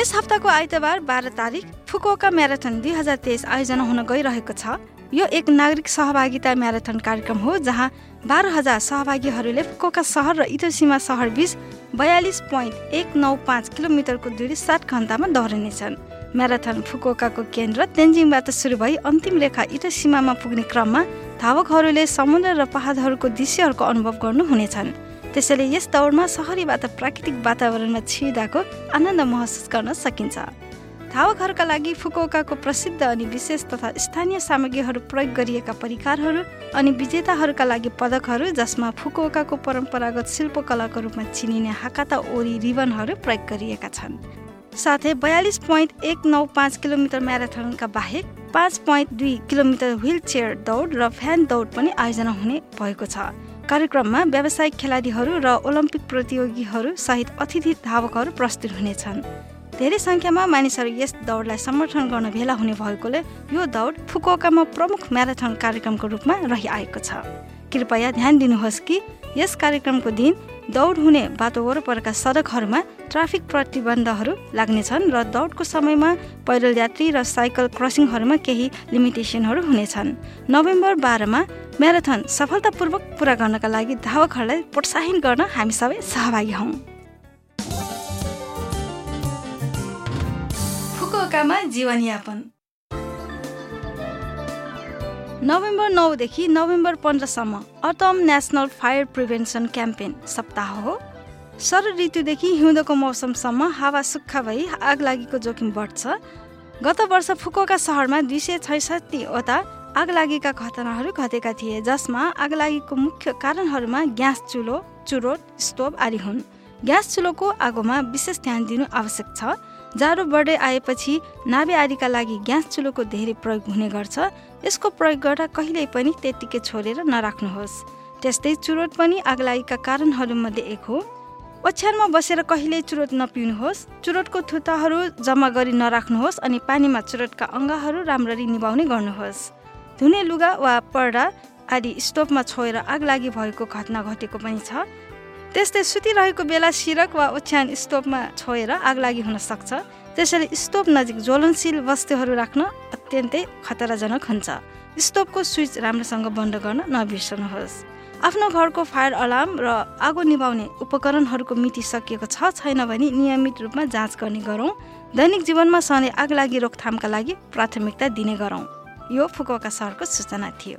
यस हप्ताको आइतबार बाह्र तारिक फुकुओका म्याराथन दुई हजार तेइस आयोजना हुन गइरहेको छ। यो एक नागरिक सहभागिता म्याराथन कार्यक्रम हो जहाँ बाह्र हजार सहभागीहरूले फुकुओका सहर र इटोसीमा सहर बिच बयालिस पोइन्ट एक नौ पाँच किलोमिटरको दूरी सात घन्टामा दौडिनेछन् म्याराथन फुकुओकाको केन्द्र तेन्जिङबाट सुरु भई अन्तिम रेखा इटोसीमामा पुग्ने क्रममा धावकहरूले समुद्र र पहाडहरूको दृश्यहरूको अनुभव गर्नुहुनेछन् त्यसैले यस दौडमा सहरीबाट प्राकृतिक वातावरणमा छिर्दाको आनन्द महसुस गर्न सकिन्छ। धावकहरूका लागि फुकुओकाको प्रसिद्ध अनि विशेष तथा स्थानीय सामग्रीहरू प्रयोग गरिएका परिकारहरू अनि विजेताहरूका लागि पदकहरू जसमा फुकुओकाको परम्परागत शिल्पकलाको रूपमा चिनिने हाकाता ओरी रिबनहरू प्रयोग गरिएका छन्। साथै बयालिस पोइन्ट एक नौ पाँच किलोमिटर म्याराथनका बाहेक पाँच पोइन्ट दुई किलोमिटर व्हील चेयर दौड र फ्यान दौड पनि आयोजना हुने भएको छ। कार्यक्रममा व्यावसायिक खेलाडीहरू र ओलम्पिक प्रतियोगीहरू सहित अतिथि धावकहरू प्रस्तुत हुनेछन्। धेरै सङ्ख्यामा मानिसहरू यस दौडलाई समर्थन गर्न भेला हुने भएकोले यो दौड फुकुओकामा प्रमुख म्याराथन कार्यक्रमको रूपमा रहिआएको छ। कृपया ध्यान दिनुहोस् कि यस कार्यक्रमको दिन दौड हुने बाटो वरपरका सडकहरूमा ट्राफिक प्रतिबन्धहरू लाग्नेछन् र दौडको समयमा पैदल यात्री र साइकल क्रसिङहरूमा केही लिमिटेसनहरू हुनेछन्। नोभेम्बर बाह्रमा म्याराथन सफलतापूर्वक पुरा गर्नका लागि धावकहरूलाई प्रोत्साहित गर्न हामी सबै सहभागी हौँ। फुकुओकामा जीवनयापन। नोभेम्बर नौदेखि November पन्ध्रसम्म autumn national fire prevention campaign सप्ताह हो। शरद ऋतुदेखि हिउँदोको मौसमसम्म हावा सुक्खा भई आगलागीको जोखिम बढ्छ। गत वर्ष फुकुका सहरमा दुई सय छैसठीवटा आगलागीका घटनाहरू घटेका थिए जसमा आगलागीको मुख्य कारणहरूमा ग्यास चुलो चुरोट स्टोभ आदि हुन्। ग्यास चुलोको आगोमा विशेष ध्यान दिनु आवश्यक छ। जाडो बढ्दै आएपछि नाभे आदिका लागि ग्यास चुलोको धेरै प्रयोग हुने गर्छ। यसको प्रयोग गर्दा कहिल्यै पनि त्यत्तिकै छोडेर नराख्नुहोस्। त्यस्तै चुरोट पनि आगलागीका कारणहरूमध्ये एक हो। ओछ्यानमा बसेर कहिल्यै चुरोट नपिउनुहोस्। चुरोटको थुताहरू जम्मा गरी नराख्नुहोस् अनि पानीमा चुरोटका अङ्गहरू राम्ररी निभाउने गर्नुहोस्। धुने लुगा वा पर्दा आदि स्टोभमा छोएर आग लागि भएको घटना घटेको पनि छ। त्यस्तै सुतिरहेको बेला सिरक वा ओछ्यान स्टोभमा छोएर आग लागि हुन सक्छ। त्यसैले स्टोभ नजिक ज्वलनशील वस्तुहरू राख्न अत्यन्तै खतराजनक हुन्छ। स्टोभको स्विच राम्रोसँग बन्द गर्न नबिर्सनुहोस्। आफ्नो घरको फायर अलार्म र आगो निभाउने उपकरणहरूको मिति सकिएको छ छैन भने नियमित रूपमा जाँच गर्ने गरौँ। दैनिक जीवनमा सधैँ आग लागि रोकथामका लागि प्राथमिकता दिने गरौँ। यो फुकुका सहरको सूचना थियो।